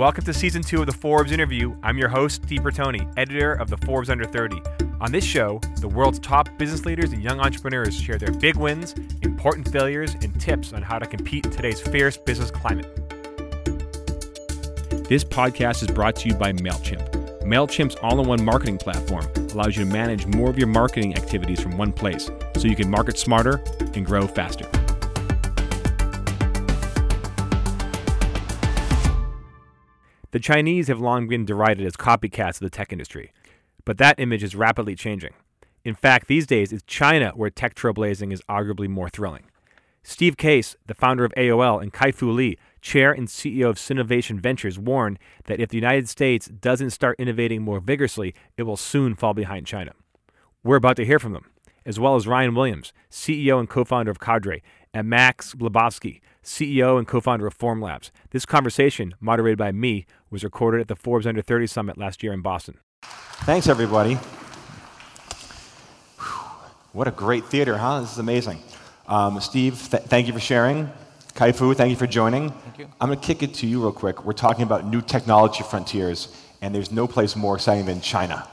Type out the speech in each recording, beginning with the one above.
Welcome to season two of the Forbes interview. I'm your host, Steve Bertoni, editor of the Forbes Under 30. On this show, the world's top business leaders and young entrepreneurs share their big wins, important failures, and tips on how to compete in today's fierce business climate. This podcast is brought to you by MailChimp. MailChimp's all in one marketing platform allows you to manage more of your marketing activities from one place so you can market smarter and grow faster. The Chinese have long been derided as copycats of the tech industry, but that image is rapidly changing. In fact, these days it's China where tech trailblazing is arguably more thrilling. Steve Case, the founder of AOL, and Kai-Fu Lee, chair and CEO of Sinovation Ventures, warn that if the United States doesn't start innovating more vigorously, it will soon fall behind China. We're about to hear from them, as well as Ryan Williams, CEO and co-founder of Cadre, and Max Lubovsky, CEO and co founder of Formlabs. This conversation, moderated by me, was recorded at the Forbes Under 30 Summit last year in Boston. Thanks, everybody. What a great theater, huh? This is amazing. Um, Steve, th- thank you for sharing. Kai-Fu, thank you for joining. Thank you. I'm going to kick it to you real quick. We're talking about new technology frontiers, and there's no place more exciting than China.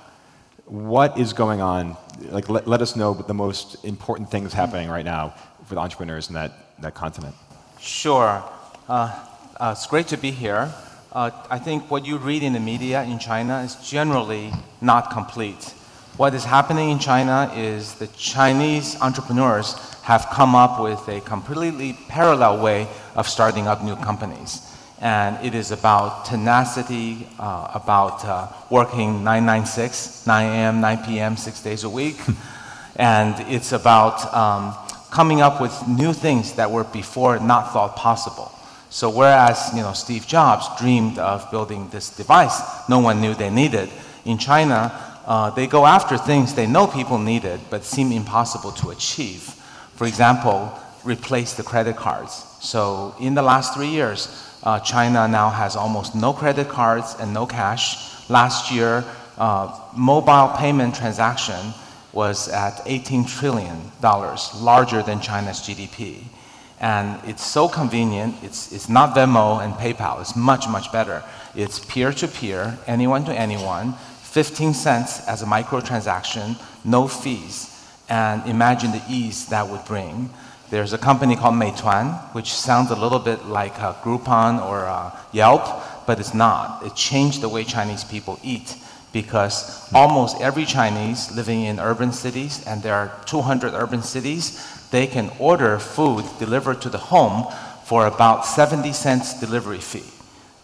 What is going on? Like, let, let us know the most important things happening right now for the entrepreneurs in that, that continent. Sure. Uh, uh, it's great to be here. Uh, I think what you read in the media in China is generally not complete. What is happening in China is the Chinese entrepreneurs have come up with a completely parallel way of starting up new companies. And it is about tenacity, uh, about uh, working 996, 9 a.m., 9 p.m., six days a week. and it's about um, coming up with new things that were before not thought possible. So whereas you know Steve Jobs dreamed of building this device, no one knew they needed. In China, uh, they go after things they know people needed but seem impossible to achieve. For example, replace the credit cards. So in the last three years, uh, China now has almost no credit cards and no cash. Last year, uh, mobile payment transaction was at 18 trillion dollars, larger than China's GDP. And it's so convenient. It's, it's not Venmo and PayPal. It's much, much better. It's peer to peer, anyone to anyone, 15 cents as a microtransaction, no fees. And imagine the ease that would bring. There's a company called Meituan, which sounds a little bit like a Groupon or a Yelp, but it's not. It changed the way Chinese people eat because almost every Chinese living in urban cities, and there are 200 urban cities, they can order food delivered to the home for about 70 cents delivery fee.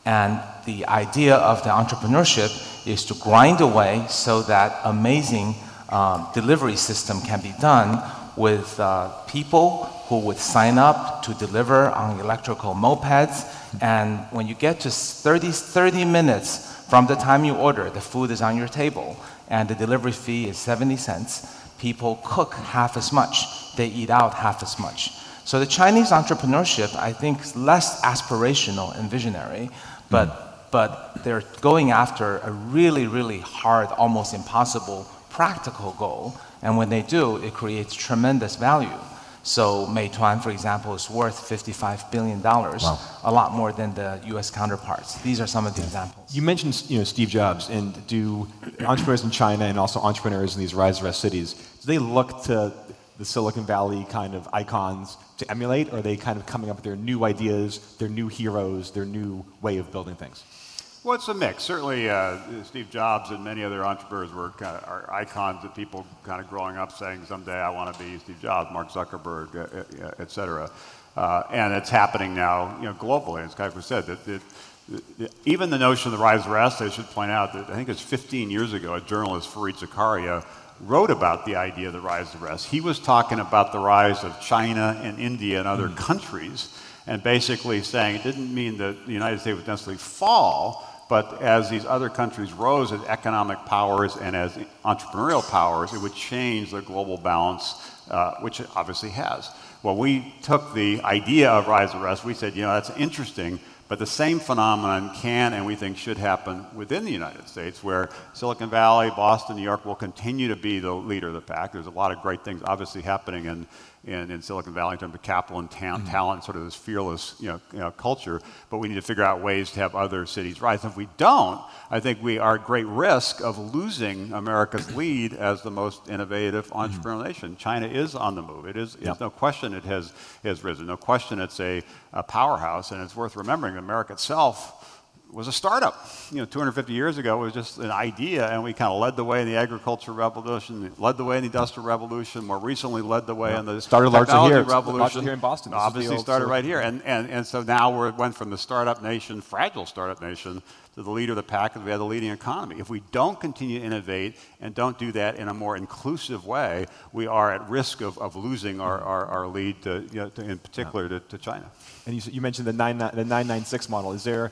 And the idea of the entrepreneurship is to grind away so that amazing um, delivery system can be done with uh, people who would sign up to deliver on electrical mopeds. And when you get to 30, 30 minutes from the time you order, the food is on your table, and the delivery fee is 70 cents. People cook half as much, they eat out half as much. So the Chinese entrepreneurship, I think, is less aspirational and visionary, but, mm. but they're going after a really, really hard, almost impossible practical goal. And when they do, it creates tremendous value. So Meituan, for example, is worth $55 billion, wow. a lot more than the US counterparts. These are some of the examples. You mentioned you know, Steve Jobs, and do entrepreneurs in China and also entrepreneurs in these rise rest cities, do they look to the Silicon Valley kind of icons to emulate, or are they kind of coming up with their new ideas, their new heroes, their new way of building things? Well, it's a mix. Certainly, uh, Steve Jobs and many other entrepreneurs were kind of are icons of people kind of growing up saying, someday I want to be Steve Jobs, Mark Zuckerberg, uh, et cetera. Uh, and it's happening now, you know, globally. As Kai-Fu said, that, that, that, even the notion of the rise of rest, I should point out that I think it's 15 years ago, a journalist, Fareed Zakaria, wrote about the idea of the rise of rest. He was talking about the rise of China and India and other mm. countries, and basically saying it didn't mean that the United States would necessarily fall, but as these other countries rose as economic powers and as entrepreneurial powers, it would change the global balance, uh, which it obviously has. Well, we took the idea of rise of rest, we said, you know, that's interesting, but the same phenomenon can and we think should happen within the United States, where Silicon Valley, Boston, New York will continue to be the leader of the pack. There's a lot of great things obviously happening in, in, in Silicon Valley in terms of capital and ta- mm. talent, sort of this fearless you know, you know, culture. But we need to figure out ways to have other cities rise. And if we don't, I think we are at great risk of losing America's lead as the most innovative mm-hmm. entrepreneurial mm. nation. China is on the move. It is, yep. no question it has, has risen. No question it's a, a powerhouse. And it's worth remembering America itself was a startup. You know, 250 years ago, it was just an idea, and we kind of led the way in the agricultural revolution, led the way in the industrial revolution, more recently led the way yeah. in the started technology here. revolution. Largely here in Boston. This Obviously started right here. And, and, and so now we went from the startup nation, fragile startup nation, to the leader of the pack, and we have the leading economy. If we don't continue to innovate and don't do that in a more inclusive way, we are at risk of, of losing our, our, our lead, to, you know, to, in particular yeah. to, to China. And you, you mentioned the, nine, the 996 model. Is there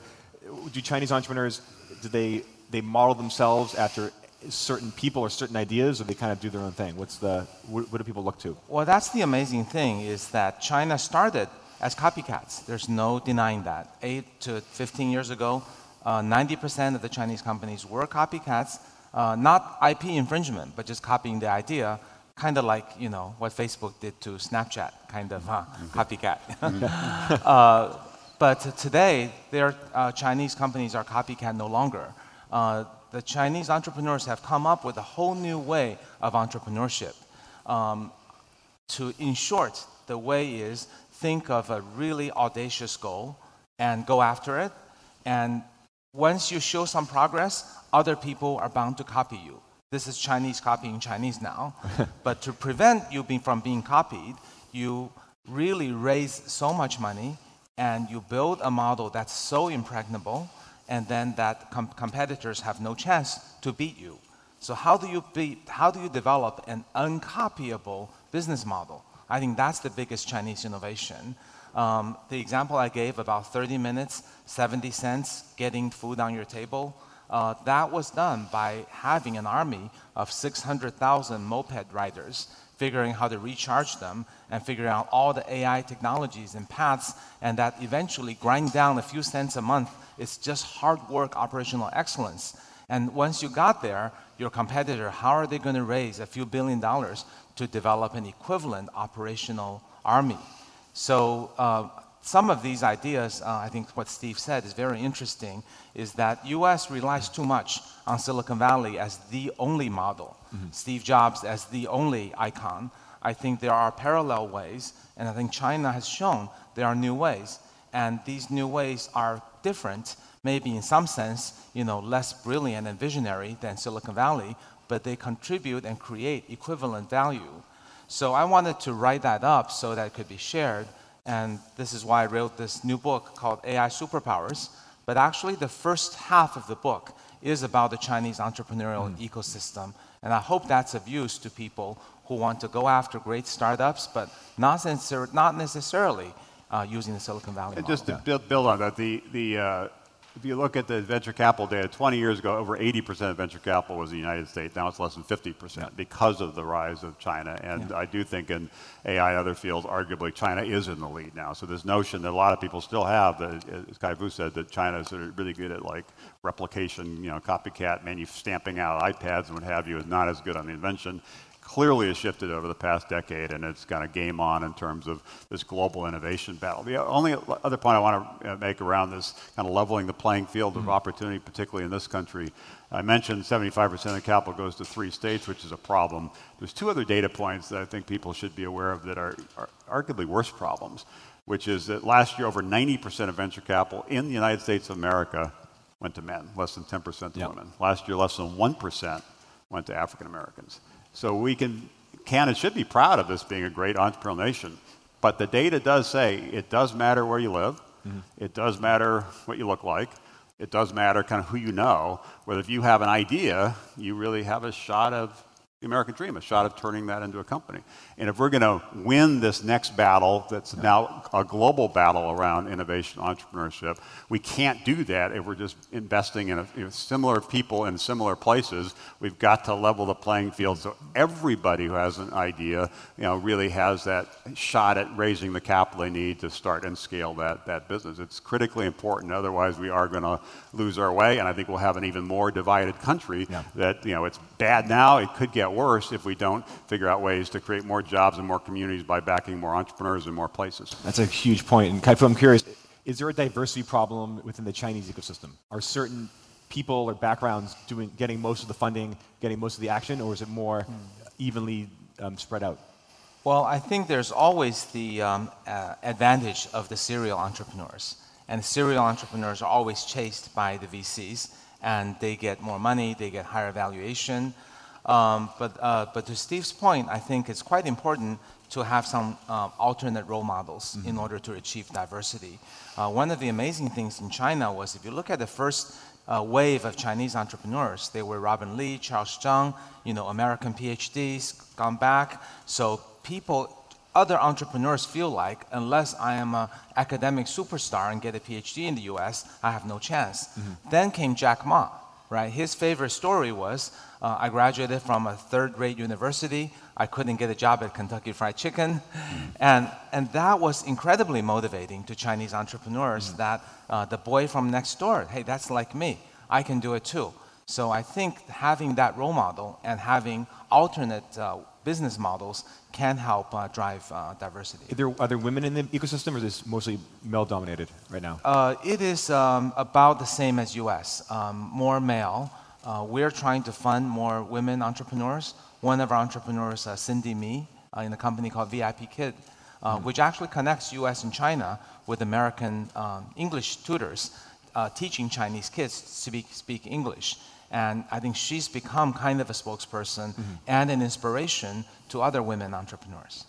do Chinese entrepreneurs, do they, they model themselves after certain people or certain ideas, or they kind of do their own thing? What's the, what, what do people look to? Well, that's the amazing thing is that China started as copycats. There's no denying that. Eight to 15 years ago, uh, 90% of the Chinese companies were copycats, uh, not IP infringement, but just copying the idea, kind of like you know what Facebook did to Snapchat, kind of huh, mm-hmm. copycat. uh, but today, their uh, Chinese companies are copycat no longer. Uh, the Chinese entrepreneurs have come up with a whole new way of entrepreneurship. Um, to, in short, the way is think of a really audacious goal and go after it. And once you show some progress, other people are bound to copy you. This is Chinese copying Chinese now. but to prevent you being, from being copied, you really raise so much money and you build a model that's so impregnable, and then that com- competitors have no chance to beat you. So how do you be, how do you develop an uncopyable business model? I think that's the biggest Chinese innovation. Um, the example I gave about 30 minutes, 70 cents, getting food on your table, uh, that was done by having an army of 600,000 moped riders figuring how to recharge them and figuring out all the AI technologies and paths, and that eventually grind down a few cents a month. It's just hard work, operational excellence. And once you got there, your competitor, how are they going to raise a few billion dollars to develop an equivalent operational army? So uh, some of these ideas, uh, I think what Steve said is very interesting, is that U.S. relies too much on Silicon Valley as the only model, mm-hmm. Steve Jobs as the only icon. I think there are parallel ways, and I think China has shown there are new ways, and these new ways are different, maybe in some sense, you know, less brilliant and visionary than Silicon Valley, but they contribute and create equivalent value. So I wanted to write that up so that it could be shared and this is why I wrote this new book called AI Superpowers. But actually, the first half of the book is about the Chinese entrepreneurial mm. ecosystem. And I hope that's of use to people who want to go after great startups, but not, necessar- not necessarily uh, using the Silicon Valley and model. Just to build, build on that, the, the, uh, if you look at the venture capital data, 20 years ago, over 80% of venture capital was in the United States. Now it's less than 50% yeah. because of the rise of China. And yeah. I do think in AI and other fields, arguably, China is in the lead now. So this notion that a lot of people still have, that, as Kai Fu said, that China is sort of really good at like replication, you know, copycat, manu- stamping out iPads and what have you, is not as good on the invention clearly has shifted over the past decade, and it's kind of game on in terms of this global innovation battle. The only other point I want to uh, make around this kind of leveling the playing field of mm-hmm. opportunity, particularly in this country, I mentioned 75% of capital goes to three states, which is a problem. There's two other data points that I think people should be aware of that are, are arguably worse problems, which is that last year over 90% of venture capital in the United States of America went to men, less than 10% to yep. women. Last year, less than 1% went to African Americans. So we can, can and should be proud of this being a great entrepreneurial nation. But the data does say it does matter where you live. Mm-hmm. It does matter what you look like. It does matter kind of who you know. Whether if you have an idea, you really have a shot of the American dream, a shot of turning that into a company. And if we're going to win this next battle that's now a global battle around innovation entrepreneurship, we can't do that if we're just investing in, a, you know, similar people in similar places. We've got to level the playing field so everybody who has an idea you know, really has that shot at raising the capital they need to start and scale that, that business. It's critically important. Otherwise, we are going to lose our way, and I think we'll have an even more divided country yeah. that, you know, it's bad now, it could get get worse if we don't figure out ways to create more jobs and more communities by backing more entrepreneurs in more places. That's a huge point. And Kai-Fu, I'm curious, is there a diversity problem within the Chinese ecosystem? Are certain people or backgrounds doing, getting most of the funding, getting most of the action, or is it more evenly um, spread out? Well, I think there's always the um, uh, advantage of the serial entrepreneurs. And serial entrepreneurs are always chased by the VCs, and they get more money, they get higher valuation. Um, but, uh, but to Steve's point, I think it's quite important to have some uh, alternate role models mm-hmm. in order to achieve diversity. Uh, one of the amazing things in China was if you look at the first uh, wave of Chinese entrepreneurs, they were Robin Li, Charles Zhang, you know, American PhDs, gone back. So people, other entrepreneurs feel like unless I am an academic superstar and get a PhD in the US, I have no chance. Mm-hmm. Then came Jack Ma, right? His favorite story was uh, I graduated from a third rate university. I couldn't get a job at Kentucky Fried Chicken. Mm-hmm. And, and that was incredibly motivating to Chinese entrepreneurs mm-hmm. that uh, the boy from next door, hey, that's like me. I can do it too. So I think having that role model and having alternate uh, business models can help uh, drive uh, diversity. Are there, are there women in the ecosystem, or is this mostly male dominated right now? Uh, it is um, about the same as US, um, more male. Uh, we're trying to fund more women entrepreneurs. One of our entrepreneurs, uh, Cindy Mi, uh, in a company called VIP Kid, mm-hmm. which actually connects US and China with American um, English tutors teaching Chinese kids to speak, speak English. And I think she's become kind of a spokesperson mm-hmm. and an inspiration to other women entrepreneurs.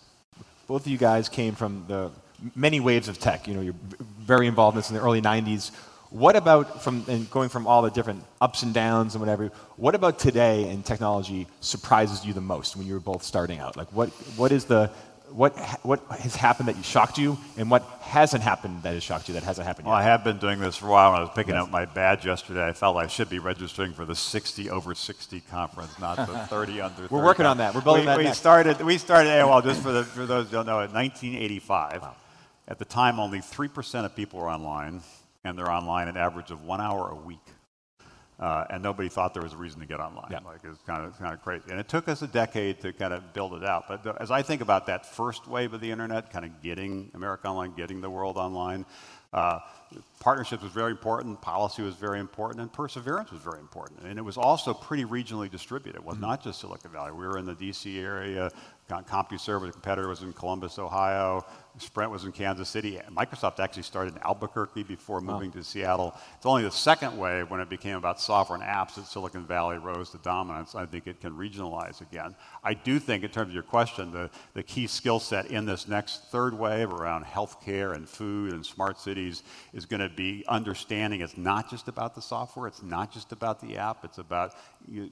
Both of you guys came from the many waves of tech. You know, you're very involved in this in the early 90s. What about from and going from all the different ups and downs and whatever? What about today and technology surprises you the most when you were both starting out? Like, what what is the what, what has happened that you shocked you, and what hasn't happened that has shocked you that hasn't happened yet? Well, I have been doing this for a while. When I was picking yes. up my badge yesterday, I felt I should be registering for the 60 over 60 conference, not the 30 under 30. We're working on that. We're building we, that. We started, we started eh, AOL, just for, the, for those who don't know, in 1985. Wow. At the time, only 3% of people were online, and they're online an average of one hour a week. Uh, and nobody thought there was a reason to get online. Yeah. Like it's kind of kind of crazy, and it took us a decade to kind of build it out. But the, as I think about that first wave of the internet, kind of getting America online, getting the world online, uh, partnerships was very important, policy was very important, and perseverance was very important. And it was also pretty regionally distributed. It was mm-hmm. not just Silicon Valley. We were in the D.C. area. CompuServe, the competitor, was in Columbus, Ohio. Sprint was in Kansas City. Microsoft actually started in Albuquerque before moving wow. to Seattle. It's only the second wave when it became about software and apps that Silicon Valley rose to dominance. I think it can regionalize again. I do think, in terms of your question, the, the key skill set in this next third wave around healthcare and food and smart cities is going to be understanding it's not just about the software, it's not just about the app, it's about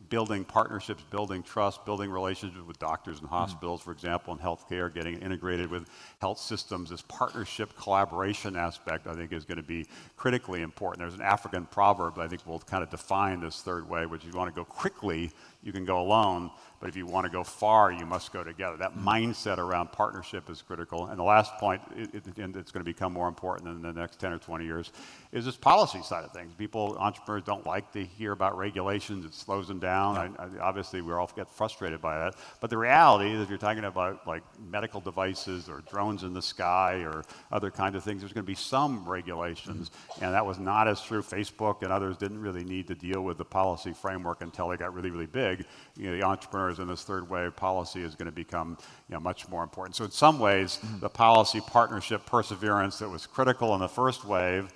building partnerships, building trust, building relationships with doctors and mm. hospitals, mm. for example, in healthcare, getting integrated with health systems. This partnership collaboration aspect, I think, is going to be critically important. There's an African proverb that I think will kind of define this third way, which is you want to go quickly, you can go alone. But if you want to go far, you must go together. That mm-hmm. mindset around partnership is critical. And the last point, it, it, and it's going to become more important in the next 10 or 20 years, is this policy side of things. People, entrepreneurs don't like to hear about regulations. It slows them down. I, I, obviously, we all get frustrated by that. But the reality is if you're talking about like medical devices or drones in the sky or other kinds of things, there's going to be some regulations. Mm-hmm. And that was not as true. Facebook and others didn't really need to deal with the policy framework until they got really, really big. You know, the entrepreneurs in this third wave policy is going to become you know, much more important. So in some ways, mm-hmm. the policy partnership perseverance that was critical in the first wave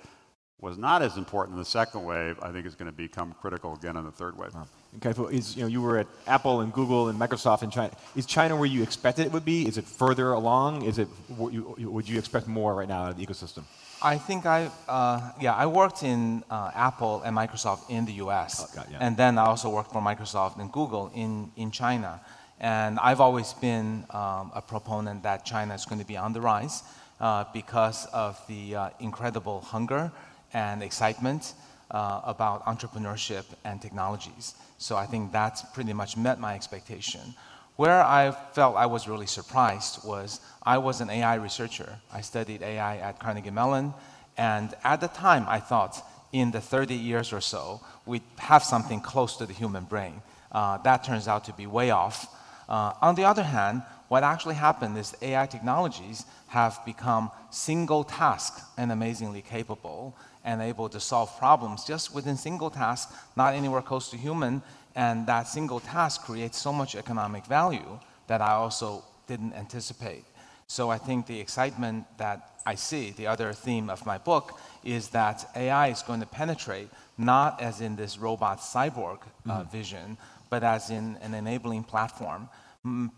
was not as important in the second wave, I think is going to become critical again in the third wave. Wow. Okay, so is, you know, you were at Apple and Google and Microsoft in China. Is China where you expected it would be? Is it further along? Is it, would you expect more right now out of the ecosystem? I think I, uh, yeah, I worked in uh, Apple and Microsoft in the US. Oh, God, yeah. And then I also worked for Microsoft and Google in, in China. And I've always been um, a proponent that China is going to be on the rise uh, because of the uh, incredible hunger and excitement uh, about entrepreneurship and technologies. So I think that's pretty much met my expectation. Where I felt I was really surprised was I was an AI researcher. I studied AI at Carnegie Mellon, and at the time I thought in the 30 years or so we'd have something close to the human brain. Uh, that turns out to be way off. Uh, on the other hand, what actually happened is AI technologies have become single task and amazingly capable and able to solve problems just within single task, not anywhere close to human. And that single task creates so much economic value that I also didn't anticipate. So I think the excitement that I see, the other theme of my book, is that AI is going to penetrate not as in this robot cyborg uh, mm. vision, but as in an enabling platform,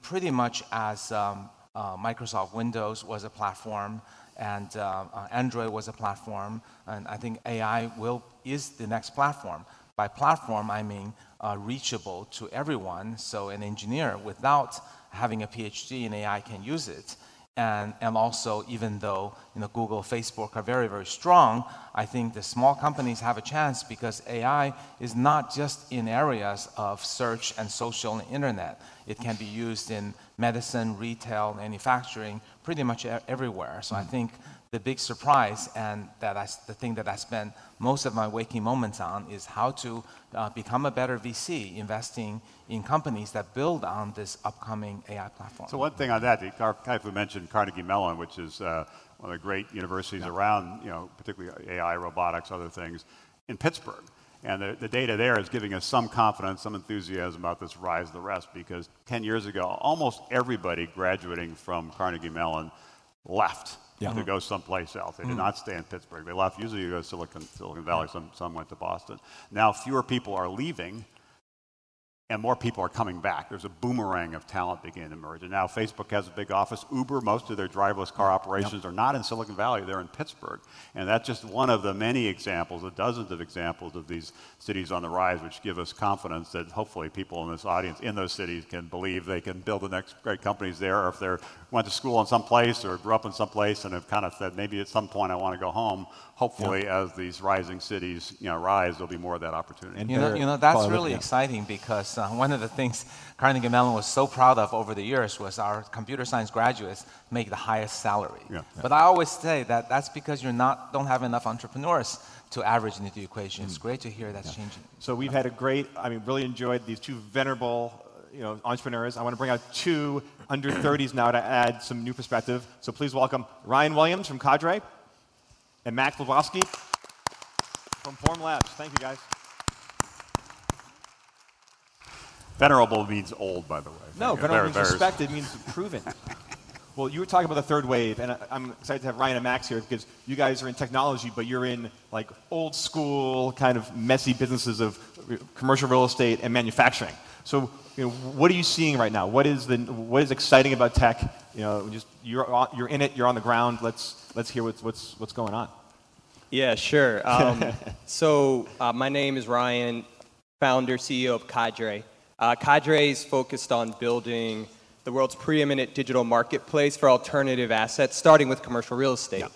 pretty much as um, uh, Microsoft Windows was a platform and uh, uh, Android was a platform, and I think AI will is the next platform. By platform, I mean uh, reachable to everyone, so an engineer without having a PhD in AI can use it. And, and also, even though you know, Google, Facebook are very, very strong, I think the small companies have a chance because AI is not just in areas of search and social and internet. It can be used in medicine, retail, manufacturing, pretty much everywhere. So I mm. think the big surprise and that I, the thing that I spend most of my waking moments on is how to uh, become a better VC, investing in companies that build on this upcoming AI platform. So one thing on that, Kai-Fu mentioned Carnegie Mellon, which is uh, one of the great universities yeah. around, you know, particularly AI, robotics, other things, in Pittsburgh. And the, the, data there is giving us some confidence, some enthusiasm about this rise of the rest because 10 years ago, almost everybody graduating from Carnegie Mellon left yeah. to go someplace else. They did mm. not stay in Pittsburgh. They left. Usually you go to Silicon, Silicon Valley, some, some went to Boston. Now fewer people are leaving and more people are coming back. There's a boomerang of talent beginning to emerge. And now Facebook has a big office. Uber, most of their driverless car operations yep. are not in Silicon Valley, they're in Pittsburgh. And that's just one of the many examples, the dozens of examples of these cities on the rise, which give us confidence that hopefully people in this audience in those cities can believe they can build the next great companies there, or if they went to school in some place or grew up in some place and have kind of said, maybe at some point I want to go home, hopefully yeah. as these rising cities you know, rise, there'll be more of that opportunity. And you know, you know that's really exciting because uh, one of the things Carnegie Mellon was so proud of over the years was our computer science graduates make the highest salary. Yeah. But I always say that that's because you're not don't have enough entrepreneurs to average into the equation. It's mm. great to hear that's yeah. changing. So we've had a great, I mean, really enjoyed these two venerable you know, entrepreneurs. I want to bring out two under 30s now to add some new perspective. So please welcome Ryan Williams from Cadre and Max Lubovsky from Formlabs. Thank you, guys. Venerable means old, by the way. No, venerable means very, respected, means proven. well, you were talking about the third wave, and I'm excited to have Ryan and Max here because you guys are in technology, but you're in like old school, kind of messy businesses of commercial real estate and manufacturing. So, you know, what are you seeing right now? What is the what is exciting about tech? You know, just you're you're in it, you're on the ground. Let's let's hear what's, what's, what's going on. Yeah, sure. Um, so uh, my name is Ryan, founder, CEO of Cadre. Uh, Cadre is focused on building the world's preeminent digital marketplace for alternative assets, starting with commercial real estate. Yeah.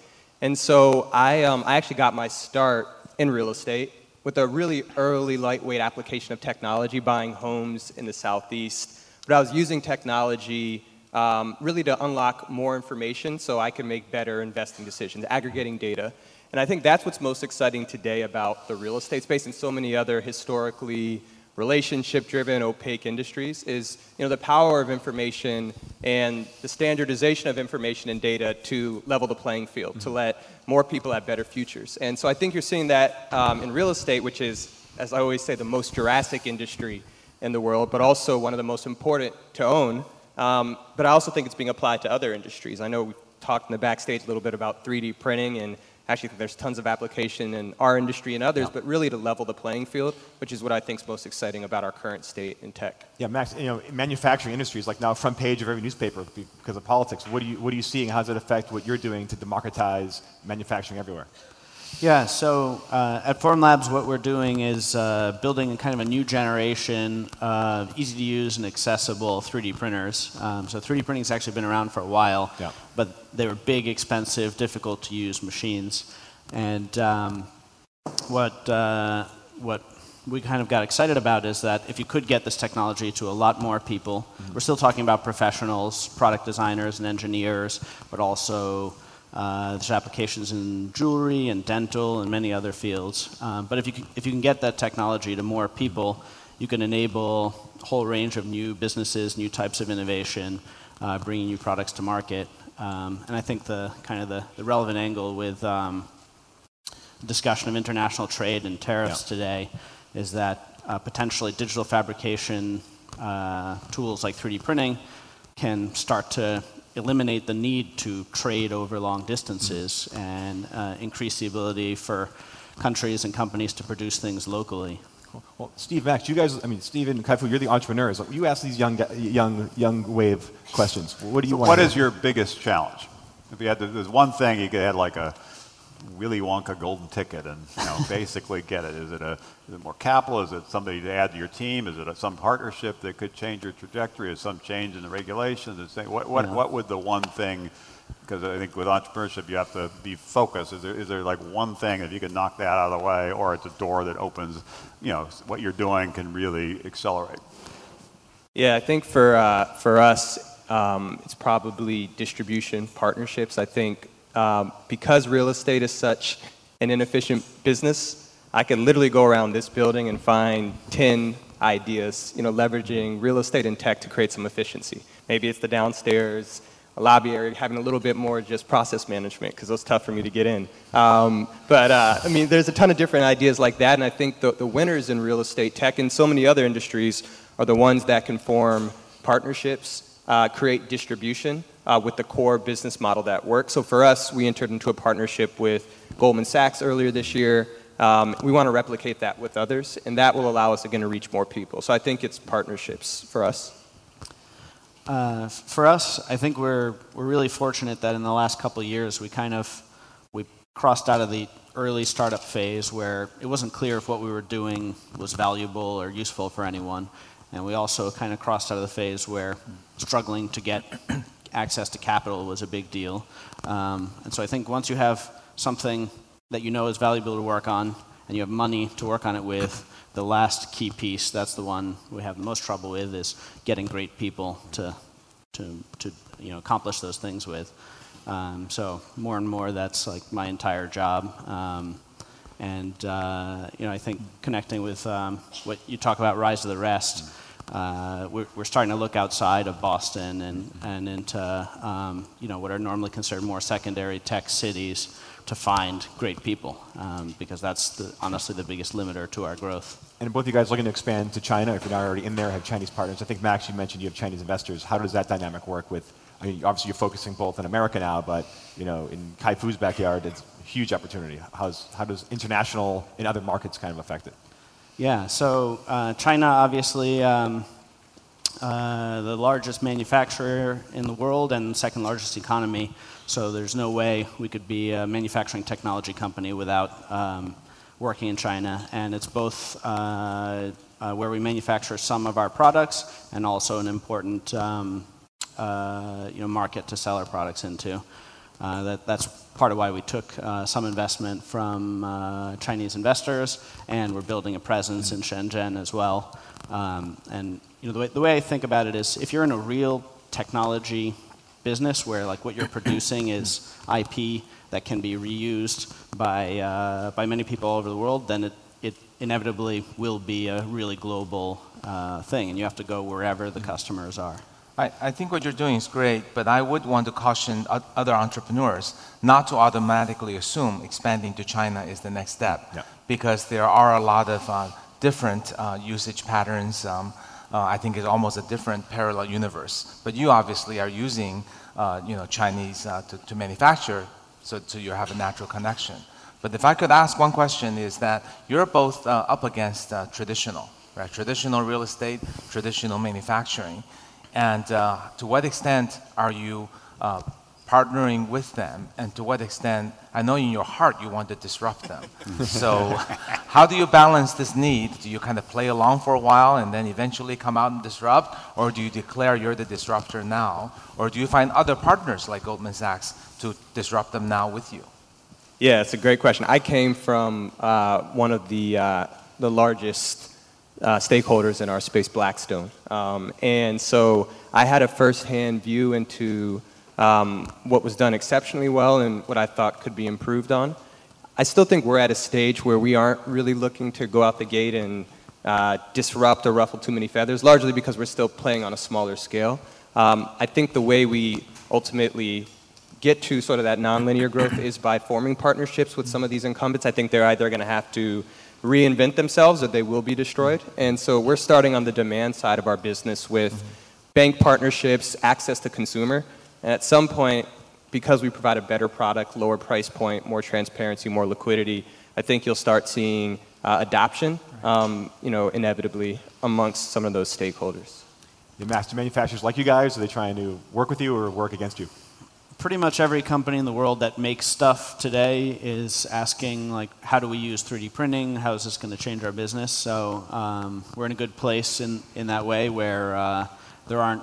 And so I, um, I actually got my start in real estate with a really early lightweight application of technology, buying homes in the Southeast. But I was using technology um, really to unlock more information so I can make better investing decisions, aggregating data. And I think that's what's most exciting today about the real estate space and so many other historically relationship-driven, opaque industries is you know, the power of information and the standardization of information and data to level the playing field, mm-hmm. to let more people have better futures. And so I think you're seeing that um, in real estate, which is, as I always say, the most Jurassic industry in the world, but also one of the most important to own um, but I also think it's being applied to other industries. I know we talked in the backstage a little bit about 3D printing and actually there's tons of application in our industry and others, yeah. but really to level the playing field, which is what I think is most exciting about our current state in tech. Yeah, Max, you know, manufacturing industries like now front page of every newspaper because of politics. What, do you, what are you seeing? How does it affect what you're doing to democratize manufacturing everywhere? Yeah, so uh, at Formlabs, what we're doing is uh, building kind of a new generation of easy to use and accessible 3D printers. Um, so 3D printing has actually been around for a while, yeah. but they were big, expensive, difficult to use machines. And um, what, uh, what we kind of got excited about is that if you could get this technology to a lot more people, mm-hmm. we're still talking about professionals, product designers, and engineers, but also uh, there's applications in jewelry and dental and many other fields. Um, but if you, can, if you can get that technology to more people, you can enable a whole range of new businesses, new types of innovation, uh, bringing new products to market. Um, and I think the kind of the, the relevant angle with um, discussion of international trade and tariffs yeah. today is that uh, potentially digital fabrication uh, tools like 3D printing can start to eliminate the need to trade over long distances mm-hmm. and uh, increase the ability for countries and companies to produce things locally. Well, Steve Max, you guys, I mean, Steve and Kai-Fu, you're the entrepreneurs. You ask these young, young, young wave questions. What do you so want? What is your biggest challenge? If you had to, there's one thing you could have like a Willy Wonka golden ticket and you know, basically get it. Is it, a, is it more capital? Is it somebody to add to your team? Is it a, some partnership that could change your trajectory? Is some change in the regulations? What, what, yeah. what would the one thing because I think with entrepreneurship you have to be focused. Is there, is there like one thing if you can knock that out of the way, or it's a door that opens, you know, what you're doing can really accelerate? Yeah, I think for uh, for us, um, it's probably distribution partnerships. I think um, because real estate is such an inefficient business, I could literally go around this building and find ten ideas, you know, leveraging real estate and tech to create some efficiency. Maybe it's the downstairs lobby area, having a little bit more just process management because it was tough for me to get in. Um, but uh, I mean, there's a ton of different ideas like that, and I think the, the winners in real estate, tech, and so many other industries are the ones that can form partnerships, uh, create distribution uh, with the core business model that works. So for us, we entered into a partnership with Goldman Sachs earlier this year. Um, we want to replicate that with others, and that will allow us again to reach more people. So I think it's partnerships for us. Uh, for us, I think we're we're really fortunate that in the last couple of years we kind of we crossed out of the early startup phase where it wasn't clear if what we were doing was valuable or useful for anyone, and we also kind of crossed out of the phase where struggling to get access to capital was a big deal. Um, and so I think once you have something that you know is valuable to work on and you have money to work on it with the last key piece, that's the one we have the most trouble with, is getting great people to, to, to you know, accomplish those things with. Um, so more and more, that's like my entire job. Um, and uh, you know, I think connecting with um, what you talk about, rise of the rest. Uh, we're, we're, starting to look outside of Boston and, and into um, you know what are normally considered more secondary tech cities to find great people um, because that's the, honestly the biggest limiter to our growth. And both of you guys looking to expand to China, if you're not already in there, have Chinese partners. I think Max, you mentioned you have Chinese investors. How does that dynamic work with? I mean, obviously you're focusing both in America now, but you know, in Kai-Fu's backyard, it's a huge opportunity. How's, how does international in other markets kind of affect it? Yeah, so uh, China obviously um, uh, the largest manufacturer in the world and second largest economy. So there's no way we could be a manufacturing technology company without um, working in China. And it's both uh, uh, where we manufacture some of our products and also an important um, uh, you know, market to sell our products into. Uh, that, that's part of why we took uh, some investment from uh, Chinese investors, and we're building a presence in Shenzhen as well. Um, and you know, the way, the way I think about it is, if you're in a real technology business where like what you're producing is IP that can be reused by uh, by many people all over the world, then it, it inevitably will be a really global uh, thing, and you have to go wherever the customers are. I, I think what you're doing is great, but I would want to caution other entrepreneurs not to automatically assume expanding to China is the next step, yeah. because there are a lot of uh, different uh, usage patterns. Um, uh, I think it's almost a different parallel universe. But you obviously are using, uh, you know, Chinese uh, to, to manufacture, so, so you have a natural connection. But if I could ask one question, is that you're both uh, up against traditional, right? Traditional real estate, traditional manufacturing. And uh, to what extent are you uh, partnering with them? And to what extent, I know in your heart you want to disrupt them. so, how do you balance this need? Do you kind of play along for a while and then eventually come out and disrupt? Or do you declare you're the disruptor now? Or do you find other partners like Goldman Sachs to disrupt them now with you? Yeah, it's a great question. I came from uh, one of the, uh, the largest uh, stakeholders in our space, Blackstone. Um, and so I had a firsthand view into um, what was done exceptionally well and what I thought could be improved on. I still think we're at a stage where we aren't really looking to go out the gate and uh, disrupt or ruffle too many feathers, largely because we're still playing on a smaller scale. Um, I think the way we ultimately get to sort of that nonlinear growth is by forming partnerships with some of these incumbents. I think they're either going to have to reinvent themselves or they will be destroyed. And so we're starting on the demand side of our business with bank partnerships, access to consumer. And at some point, because we provide a better product, lower price point, more transparency, more liquidity, I think you'll start seeing uh, adoption, um, you know, inevitably amongst some of those stakeholders. The master manufacturers like you guys, are they trying to work with you or work against you? Pretty much every company in the world that makes stuff today is asking, like, how do we use 3D printing? How is this going to change our business? So um, we're in a good place in, in that way where uh, there aren't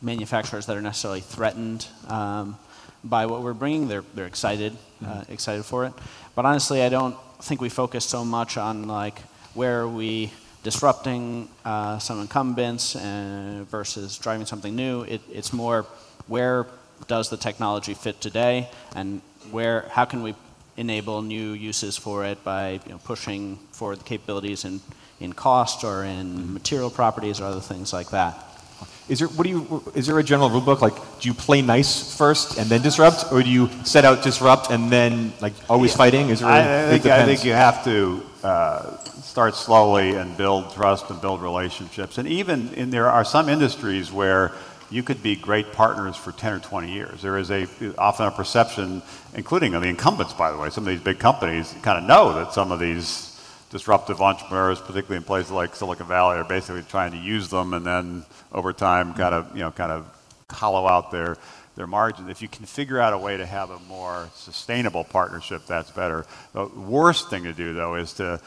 manufacturers that are necessarily threatened um, by what we're bringing. They're, they're excited, uh, mm-hmm. excited for it. But honestly, I don't think we focus so much on like where are we disrupting uh, some incumbents uh, versus driving something new. It, it's more where does the technology fit today, and where how can we enable new uses for it by you know, pushing for the capabilities in, in cost or in material properties or other things like that. Is there, what do you, is there a general rule book? Like, do you play nice first and then disrupt? Or do you set out disrupt and then, like, always yeah. fighting? Is there I, I, think, I think you have to uh, start slowly and build trust and build relationships. And even in, there are some industries where you could be great partners for 10 or 20 years. There is a, often a perception, including the incumbents, by the way, some of these big companies kind of know that some of these disruptive entrepreneurs, particularly in places like Silicon Valley, are basically trying to use them and then over time kind of, you know, kind of hollow out their, their margins. If you can figure out a way to have a more sustainable partnership, that's better. The worst thing to do, though, is to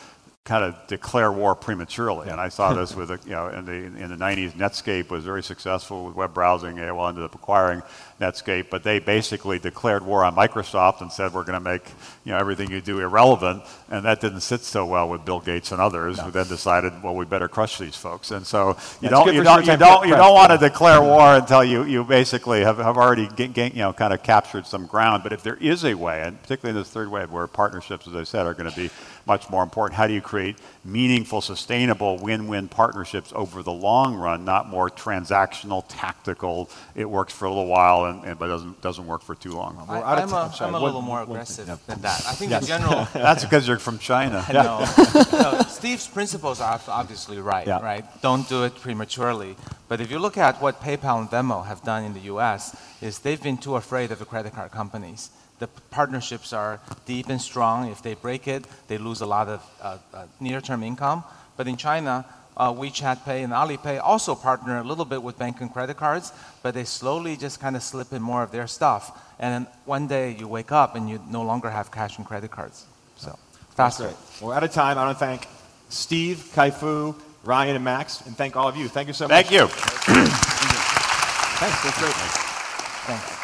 kind of declare war prematurely. And I saw this with, you know, in the, in the 90s, Netscape was very successful with web browsing. AOL ended up acquiring Netscape, but they basically declared war on Microsoft and said, we're going to make, you know, everything you do irrelevant. And that didn't sit so well with Bill Gates and others no. who then decided, well, we better crush these folks. And so you That's don't, you don't, you don't, you don't want to declare war until you, you basically have, have already, get, you know, kind of captured some ground. But if there is a way, and particularly in this third wave where partnerships, as I said, are going to be much more important. How do you create meaningful, sustainable win win partnerships over the long run, not more transactional, tactical, it works for a little while and, and but doesn't, doesn't work for too long? I, am a, I'm a little more aggressive yeah. than that. I think yes. the general. That's because you're from China. no. no. Steve's principles are obviously right, yeah. right? Don't do it prematurely. But if you look at what PayPal and Venmo have done in the US, is they've been too afraid of the credit card companies the partnerships are deep and strong. If they break it, they lose a lot of uh, uh, near-term income. But in China, uh, WeChat Pay and Alipay also partner a little bit with bank and credit cards, but they slowly just kind of slip in more of their stuff. And then one day you wake up and you no longer have cash and credit cards. So faster. We're out of time. I want to thank Steve, Kai-Fu, Ryan, and Max, and thank all of you. Thank you so much. Thank you. Thanks. That's great. Thanks.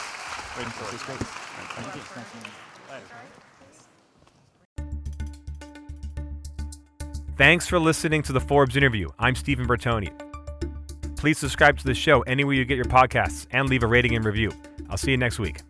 That's great. Thanks for listening to the Forbes interview. I'm Stephen Bertoni. Please subscribe to the show anywhere you get your podcasts and leave a rating and review. I'll see you next week.